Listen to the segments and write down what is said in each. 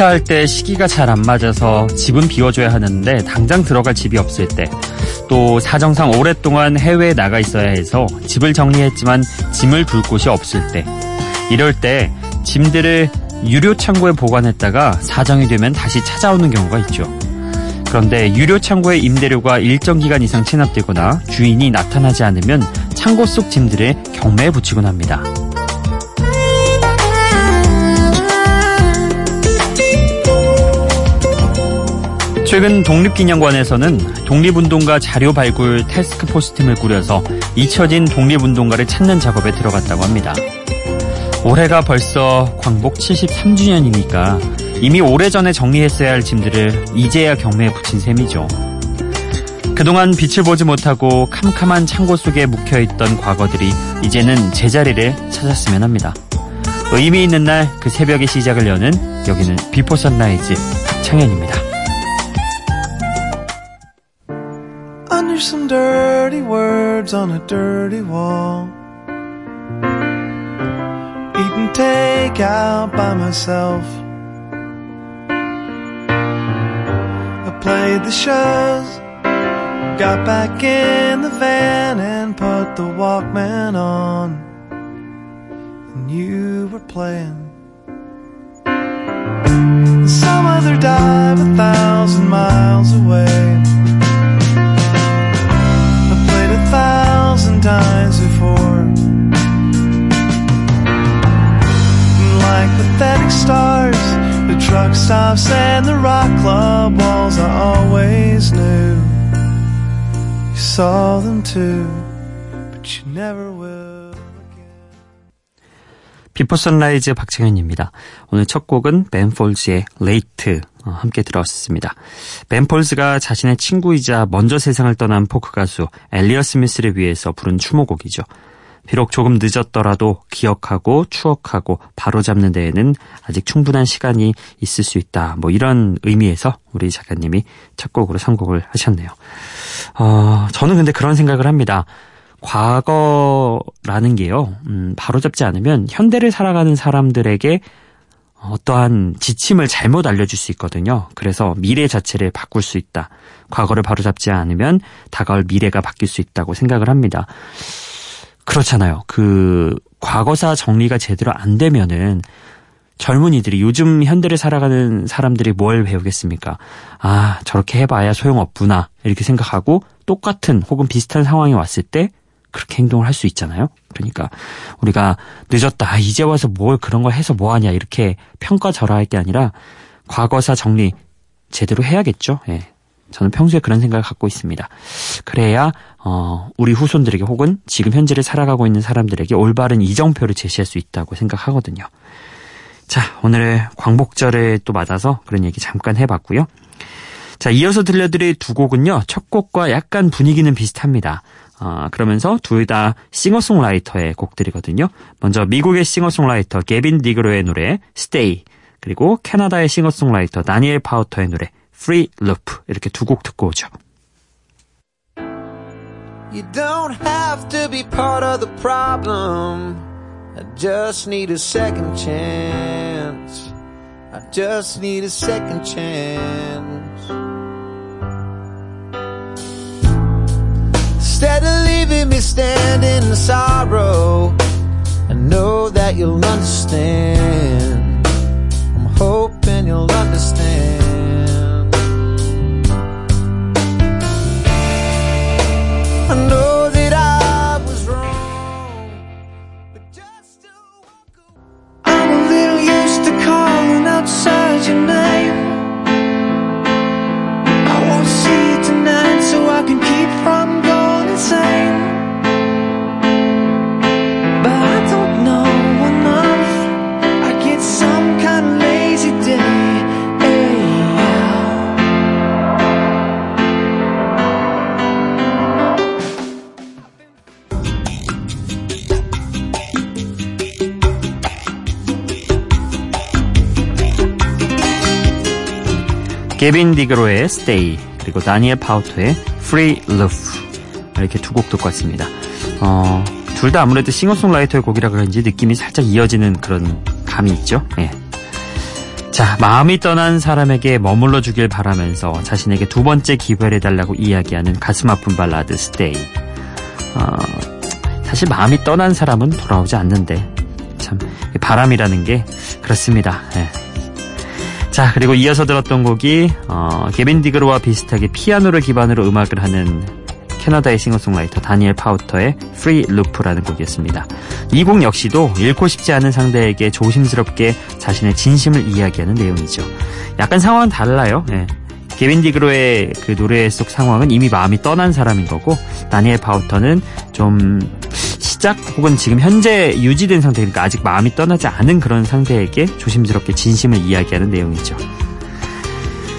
이사할 때 시기가 잘 안 맞아서 집은 비워줘야 하는데 당장 들어갈 집이 없을 때, 또 사정상 오랫동안 해외에 나가 있어야 해서 집을 정리했지만 짐을 둘 곳이 없을 때, 이럴 때 짐들을 유료 창고에 보관했다가 사정이 되면 다시 찾아오는 경우가 있죠. 그런데 유료 창고의 임대료가 일정 기간 이상 체납되거나 주인이 나타나지 않으면 창고 속 짐들을 경매에 붙이곤 합니다. 최근 독립기념관에서는 독립운동가 자료 발굴 테스크포스 팀을 꾸려서 잊혀진 독립운동가를 찾는 작업에 들어갔다고 합니다. 올해가 벌써 광복 73주년이니까 이미 오래전에 정리했어야 할 짐들을 이제야 경매에 붙인 셈이죠. 그동안 빛을 보지 못하고 캄캄한 창고 속에 묵혀있던 과거들이 이제는 제자리를 찾았으면 합니다. 의미 있는 날 그 새벽의 시작을 여는 여기는 비포 선라이즈 창현입니다. Some dirty words on a dirty wall. Eating takeout by myself. I played the shows. Got back in the van and put the Walkman on. And you were playing. Some other dive a thousand miles away. Times before. Like pathetic stars, the truck stops and the rock club walls I always knew. You saw them too, but you never will. 비포 선라이즈 박창현입니다. 오늘 첫 곡은 벤폴즈의 Late 어, 함께 들었습니다. 벤폴즈가 자신의 친구이자 먼저 세상을 떠난 포크 가수 엘리엇 스미스를 위해서 부른 추모곡이죠. 비록 조금 늦었더라도 기억하고 추억하고 바로잡는 데에는 아직 충분한 시간이 있을 수 있다. 뭐 이런 의미에서 우리 작가님이 첫 곡으로 선곡을 하셨네요. 어, 저는 근데 그런 생각을 합니다. 과거라는 게요, 음, 바로잡지 않으면 현대를 살아가는 사람들에게 어떠한 지침을 잘못 알려줄 수 있거든요. 그래서 미래 자체를 바꿀 수 있다. 과거를 바로잡지 않으면 다가올 미래가 바뀔 수 있다고 생각을 합니다. 그렇잖아요. 그 과거사 정리가 제대로 안 되면은 젊은이들이 요즘 현대를 살아가는 사람들이 뭘 배우겠습니까? 아, 저렇게 해봐야 소용없구나. 이렇게 생각하고 똑같은 혹은 비슷한 상황이 왔을 때 그렇게 행동을 할 수 있잖아요. 그러니까 우리가 늦었다. 아, 이제 와서 뭘 그런 걸 해서 뭐 하냐. 이렇게 평가절하할 게 아니라 과거사 정리 제대로 해야겠죠. 예. 저는 평소에 그런 생각을 갖고 있습니다. 그래야 어, 우리 후손들에게 혹은 지금 현재를 살아가고 있는 사람들에게 올바른 이정표를 제시할 수 있다고 생각하거든요. 자, 오늘의 광복절에 또 맞아서 그런 얘기 잠깐 해봤고요. 자, 이어서 들려드릴 두 곡은요. 첫 곡과 약간 분위기는 비슷합니다. 어, 그러면서 둘 다 싱어송라이터의 곡들이거든요. 먼저 미국의 싱어송라이터 게빈 디그로의 노래 Stay 그리고 캐나다의 싱어송라이터 다니엘 파우터의 노래 Free Loop 이렇게 두 곡 듣고 오죠. You don't have to be part of the problem. I just need a second chance. I just need a second chance. Instead of leaving me standing in sorrow, I know that you'll understand. I'm hoping 게빈 디그로의 Stay 그리고 다니엘 파우터의 Free Loop 이렇게 두 곡 듣고 왔습니다. 어, 둘 다 아무래도 싱어송라이터의 곡이라 그런지 느낌이 살짝 이어지는 그런 감이 있죠. 예. 자, 마음이 떠난 사람에게 머물러 주길 바라면서 자신에게 두 번째 기회를 해달라고 이야기하는 가슴 아픈 발라드 Stay. 어, 사실 마음이 떠난 사람은 돌아오지 않는데 참 바람이라는 게 그렇습니다. 네. 자 그리고 이어서 들었던 곡이 어, 게빈 디그로와 비슷하게 피아노를 기반으로 음악을 하는 캐나다의 싱어송라이터 다니엘 파우터의 Free Loop라는 곡이었습니다. 이 곡 역시도 잃고 싶지 않은 상대에게 조심스럽게 자신의 진심을 이야기하는 내용이죠. 약간 상황은 달라요. 네. 게빈 디그로의 그 노래 속 상황은 이미 마음이 떠난 사람인 거고 다니엘 파우터는 좀 시작 혹은 지금 현재 유지된 상태 그러니까 아직 마음이 떠나지 않은 그런 상대에게 조심스럽게 진심을 이야기하는 내용이죠.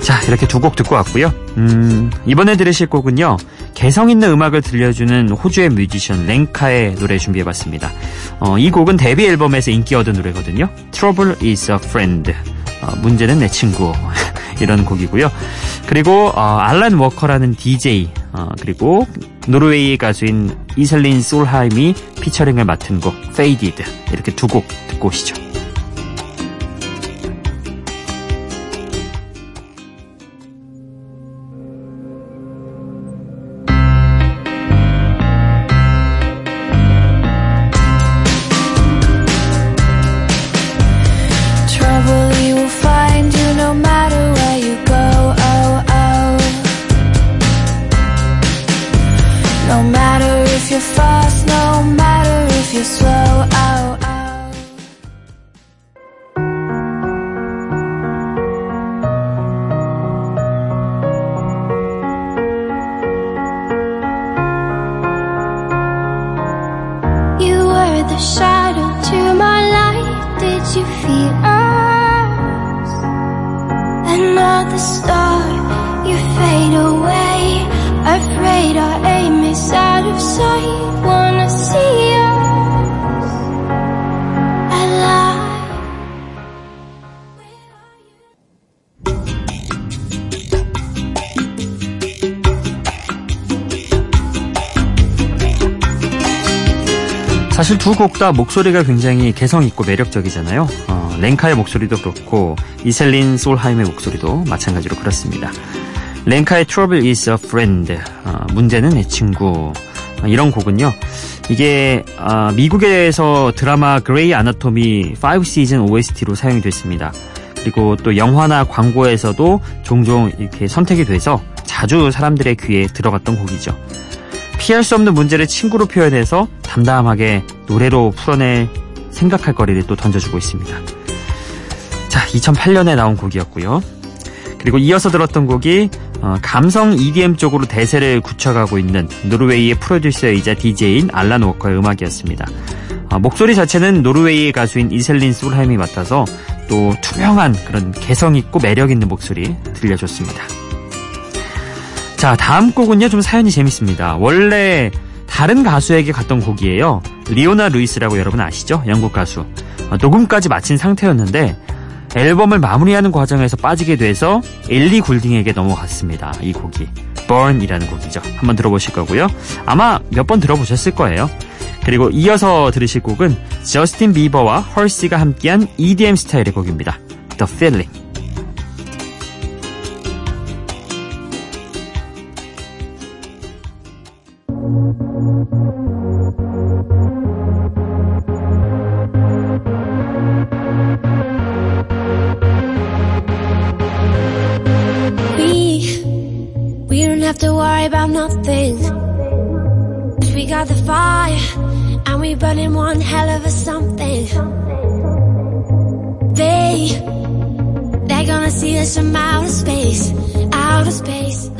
자 이렇게 두 곡 듣고 왔고요. 음, 이번에 들으실 곡은요. 개성 있는 음악을 들려주는 호주의 뮤지션 랭카의 노래 준비해봤습니다. 어, 이 곡은 데뷔 앨범에서 인기 얻은 노래거든요. Trouble is a friend. 어, 문제는 내 친구. 이런 곡이고요. 그리고 어, 알란 워커라는 DJ 어, 그리고 노르웨이 가수인 이슬린 솔하임이 피처링을 맡은 곡 Faded 이렇게 두 곡 듣고 오시죠. 사실 두 곡 다 목소리가 굉장히 개성있고 매력적이잖아요. 어, 랭카의 목소리도 그렇고 이셀린 솔하임의 목소리도 마찬가지로 그렇습니다. 랭카의 Trouble is a Friend, 어, 문제는 내 친구 어, 이런 곡은요. 이게 어, 미국에서 드라마 그레이 아나토미 5 시즌 OST로 사용이 됐습니다. 그리고 또 영화나 광고에서도 종종 이렇게 선택이 돼서 자주 사람들의 귀에 들어갔던 곡이죠. 피할 수 없는 문제를 친구로 표현해서 담담하게 노래로 풀어낼 생각할 거리를 또 던져주고 있습니다. 자, 2008년에 나온 곡이었고요. 그리고 이어서 들었던 곡이 어, 감성 EDM 쪽으로 대세를 굳혀가고 있는 노르웨이의 프로듀서이자 DJ인 알란 워커의 음악이었습니다. 어, 목소리 자체는 노르웨이의 가수인 이셀린 솔하임이 맡아서 또 투명한 그런 개성 있고 매력 있는 목소리 들려줬습니다. 자, 다음 곡은요, 좀 사연이 재밌습니다. 원래 다른 가수에게 갔던 곡이에요. 리오나 루이스라고 여러분 아시죠? 영국 가수. 어, 녹음까지 마친 상태였는데, 앨범을 마무리하는 과정에서 빠지게 돼서 엘리 굴딩에게 넘어갔습니다. 이 곡이. Burn이라는 곡이죠. 한번 들어보실 거고요. 아마 몇 번 들어보셨을 거예요. 그리고 이어서 들으실 곡은 저스틴 비버와 헐시가 함께한 EDM 스타일의 곡입니다. The Feeling. About nothing. Cause we got the fire, and we burning one hell of a something. They, they're gonna see us from outer space, outer space.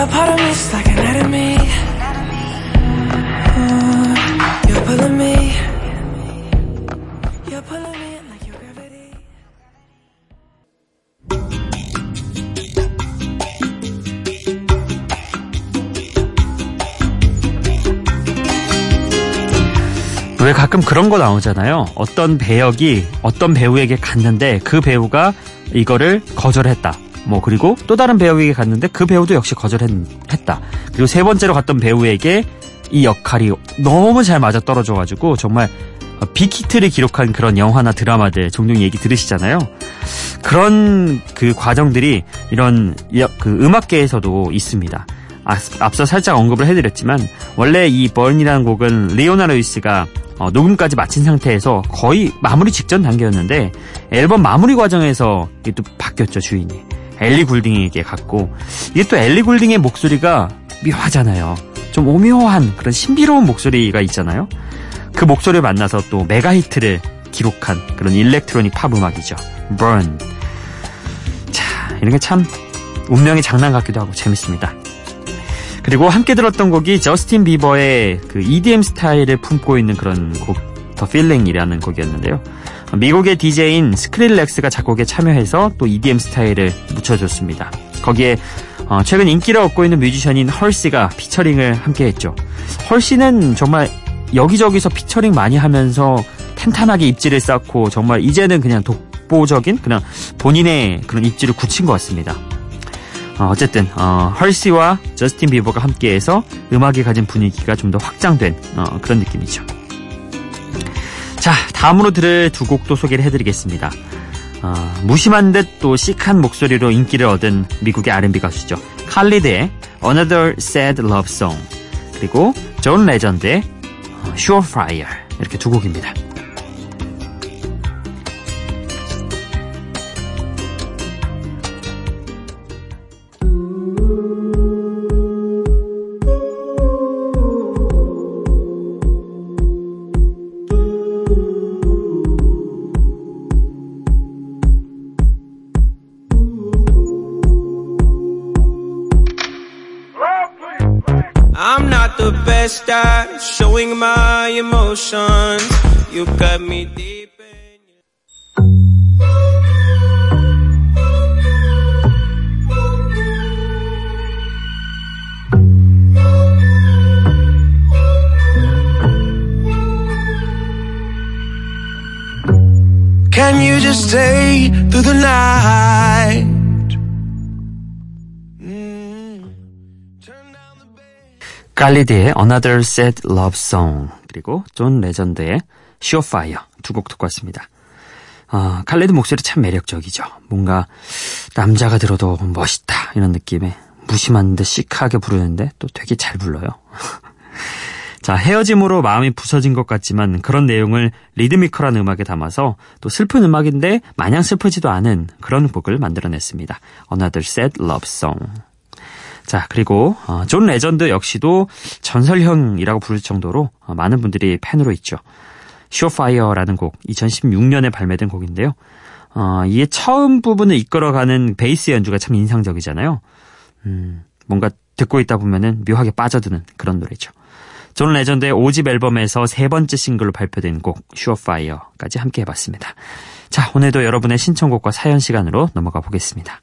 But part of me's like an enemy Ooh, You're pulling me You're pulling me in like your gravity 왜 가끔 그런 거 나오잖아요. 어떤 배역이 어떤 배우에게 갔는데 그 배우가 이거를 거절했다. 뭐 그리고 또 다른 배우에게 갔는데 그 배우도 역시 거절했다. 그리고 세 번째로 갔던 배우에게 이 역할이 너무 잘 맞아 떨어져가지고 정말 빅히트를 기록한 그런 영화나 드라마들 종종 얘기 들으시잖아요. 그런 그 과정들이 이런 그 음악계에서도 있습니다. 앞서 살짝 언급을 해드렸지만 원래 이 번이라는 곡은 리오나르 이스가 어, 녹음까지 마친 상태에서 거의 마무리 직전 단계였는데 앨범 마무리 과정에서 이게 또 바뀌었죠 주인이 엘리 굴딩에게 갔고 이게 또 엘리 굴딩의 목소리가 묘하잖아요. 좀 오묘한 그런 신비로운 목소리가 있잖아요. 그 목소리를 만나서 또 메가 히트를 기록한 그런 일렉트로닉 팝 음악이죠. Burn. 자 이런 게 참 운명의 장난 같기도 하고 재밌습니다. 그리고 함께 들었던 곡이 저스틴 비버의 그 EDM 스타일을 품고 있는 그런 곡, The Feeling이라는 곡이었는데요. 미국의 DJ인 스크릴렉스가 작곡에 참여해서 또 EDM 스타일을 묻혀줬습니다. 거기에 어, 최근 인기를 얻고 있는 뮤지션인 헐씨가 피처링을 함께 했죠. 헐씨는 정말 여기저기서 피처링 많이 하면서 탄탄하게 입지를 쌓고 정말 이제는 그냥 독보적인 그냥 본인의 그런 입지를 굳힌 것 같습니다. 어, 어쨌든 어, 헐시와 저스틴 비버가 함께해서 음악이 가진 분위기가 좀 더 확장된 어, 그런 느낌이죠. 자, 다음으로 들을 두 곡도 소개를 해드리겠습니다. 어, 무심한 듯 또 시크한 목소리로 인기를 얻은 미국의 R&B 가수죠. 칼리드의 Another Sad Love Song 그리고 존 레전드의 Surefire 이렇게 두 곡입니다. At showing my emotions. You cut me deep. Can you just stay through the night? 칼리드의 Another Sad Love Song 그리고 존 레전드의 Surefire 두 곡 듣고 왔습니다. 아, 칼리드 목소리 참 매력적이죠. 뭔가 남자가 들어도 멋있다 이런 느낌에 무심한 듯 시크하게 부르는데 또 되게 잘 불러요. 자, 헤어짐으로 마음이 부서진 것 같지만 그런 내용을 리드미컬한 음악에 담아서 또 슬픈 음악인데 마냥 슬프지도 않은 그런 곡을 만들어냈습니다. Another Sad Love Song. 자, 그리고 어, 존 레전드 역시도 전설형이라고 부를 정도로 어, 많은 분들이 팬으로 있죠. Surefire라는 곡, 2016년에 발매된 곡인데요. 어, 이게 처음 부분을 이끌어가는 베이스 연주가 참 인상적이잖아요. 음, 뭔가 듣고 있다 보면은 묘하게 빠져드는 그런 노래죠. 존 레전드의 5집 앨범에서 세 번째 싱글로 발표된 곡, Surefire까지 함께 해봤습니다. 자, 오늘도 여러분의 신청곡과 사연 시간으로 넘어가 보겠습니다.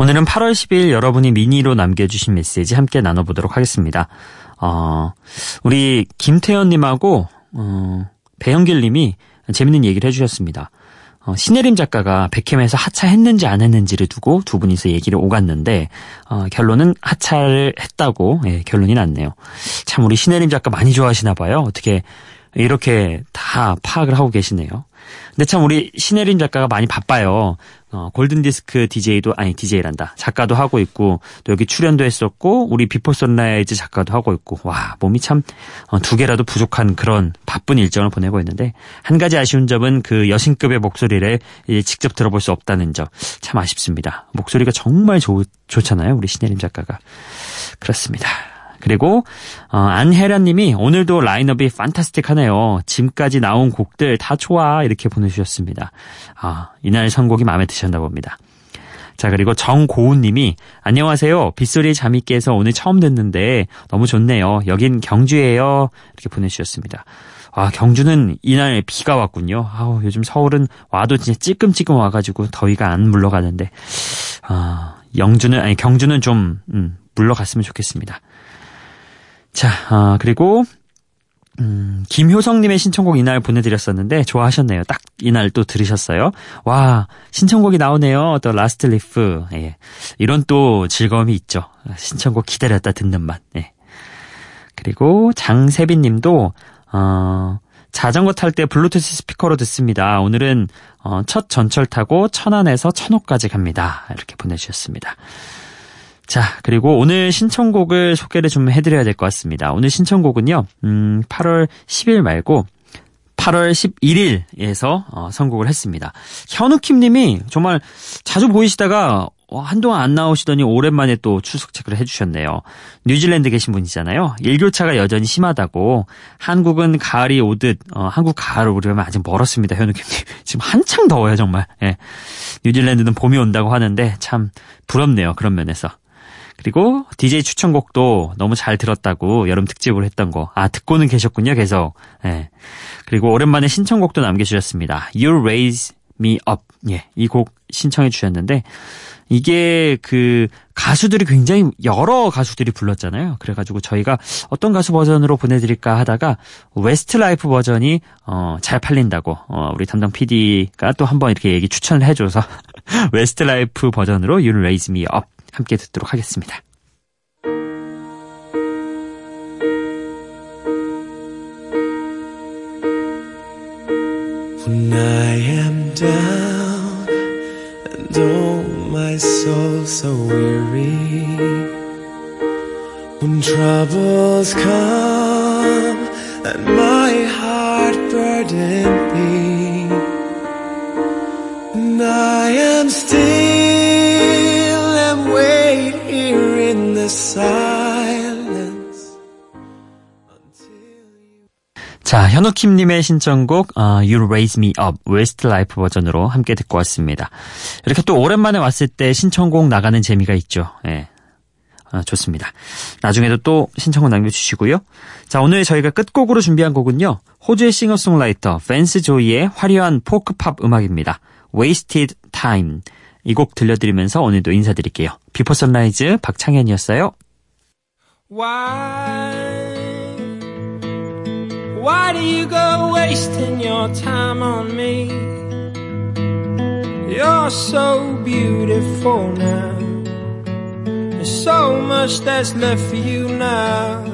오늘은 8월 10일 여러분이 미니로 남겨주신 메시지 함께 나눠보도록 하겠습니다. 어, 우리 김태현님하고, 어, 배영길님이 재밌는 얘기를 해주셨습니다. 어, 신혜림 작가가 백캠에서 하차했는지 안 했는지를 두고 두 분이서 얘기를 오갔는데 어, 결론은 하차를 했다고 예, 결론이 났네요. 참 우리 신혜림 작가 많이 좋아하시나 봐요. 어떻게 이렇게 다 파악을 하고 계시네요. 근데 참 우리 신혜림 작가가 많이 바빠요. 어, 골든디스크 DJ도, 아니, DJ란다. 작가도 하고 있고, 또 여기 출연도 했었고, 우리 비포 선라이즈 작가도 하고 있고, 와, 몸이 참, 어, 두 개라도 부족한 그런 바쁜 일정을 보내고 있는데, 한 가지 아쉬운 점은 그 여신급의 목소리를 직접 들어볼 수 없다는 점. 참 아쉽습니다. 목소리가 정말 좋, 좋잖아요. 우리 신혜림 작가가. 그렇습니다. 그리고 어, 안혜란님이 오늘도 라인업이 판타스틱하네요. 지금까지 나온 곡들 다 좋아 이렇게 보내주셨습니다. 아 이날 선곡이 마음에 드셨나 봅니다. 자, 그리고 정고은 님이 안녕하세요. 빗소리 잠이 깨서 오늘 처음 듣는데 너무 좋네요. 여긴 경주예요. 이렇게 보내주셨습니다. 아, 경주는 이날 비가 왔군요. 아우, 요즘 서울은 와도 진짜 찌끔찌끔 와가지고 더위가 안 물러가는데, 아, 영주는, 아니, 경주는 좀, 음, 물러갔으면 좋겠습니다. 자, 아, 그리고, 음, 김효성님의 신청곡 이날 보내드렸었는데 좋아하셨네요. 딱 이날 또 들으셨어요. 와 신청곡이 나오네요. 또 Last Leaf. 예. 이런 또 즐거움이 있죠. 신청곡 기다렸다 듣는 맛. 예. 그리고 장세빈님도 어, 자전거 탈 때 블루투스 스피커로 듣습니다. 오늘은 어, 첫 전철 타고 천안에서 천호까지 갑니다. 이렇게 보내주셨습니다. 자, 그리고 오늘 신청곡을 소개를 좀 해드려야 될 것 같습니다. 오늘 신청곡은요, 음, 8월 10일 말고 8월 11일에서 어, 선곡을 했습니다. 현우킴 님이 정말 자주 보이시다가 어, 한동안 안 나오시더니 오랜만에 또 출석 체크를 해주셨네요. 뉴질랜드 계신 분이잖아요. 일교차가 여전히 심하다고 한국은 가을이 오듯 어, 한국 가을을 오려면 아직 멀었습니다. 현우킴님 지금 한창 더워요 정말. 예. 뉴질랜드는 봄이 온다고 하는데 참 부럽네요 그런 면에서. 그리고 DJ 추천곡도 너무 잘 들었다고 여름 특집을 했던 거. 아, 듣고는 계셨군요, 계속. 예. 그리고 오랜만에 신청곡도 남겨주셨습니다. You Raise Me Up. 예. 이 곡 신청해 주셨는데, 이게 그 가수들이 굉장히 여러 가수들이 불렀잖아요. 그래가지고 저희가 어떤 가수 버전으로 보내드릴까 하다가 웨스트 라이프 버전이 어, 잘 팔린다고 어, 우리 담당 PD가 또 한번 이렇게 얘기 추천을 해줘서 웨스트 라이프 버전으로 You Raise Me Up 함께 듣도록 하겠습니다. When I am down and oh my soul so weary When troubles come and my heart burden me And I am still 자, 현우킴님의 신청곡 어, You Raise Me Up Westlife 버전으로 함께 듣고 왔습니다. 이렇게 또 오랜만에 왔을 때 신청곡 나가는 재미가 있죠. 예. 아, 좋습니다. 나중에도 또 신청곡 남겨주시고요. 자, 오늘 저희가 끝곡으로 준비한 곡은요. 호주의 싱어송라이터 밴스 조이의 화려한 포크팝 음악입니다. Wasted Time. 이 곡 들려드리면서 오늘도 인사드릴게요. 비포 선라이즈 박창현이었어요. Why, why do you go wasting your time on me? You're so beautiful now. There's so much that's left for you now.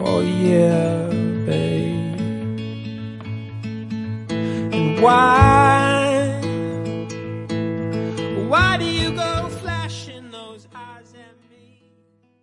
Oh yeah, babe. And why? Why do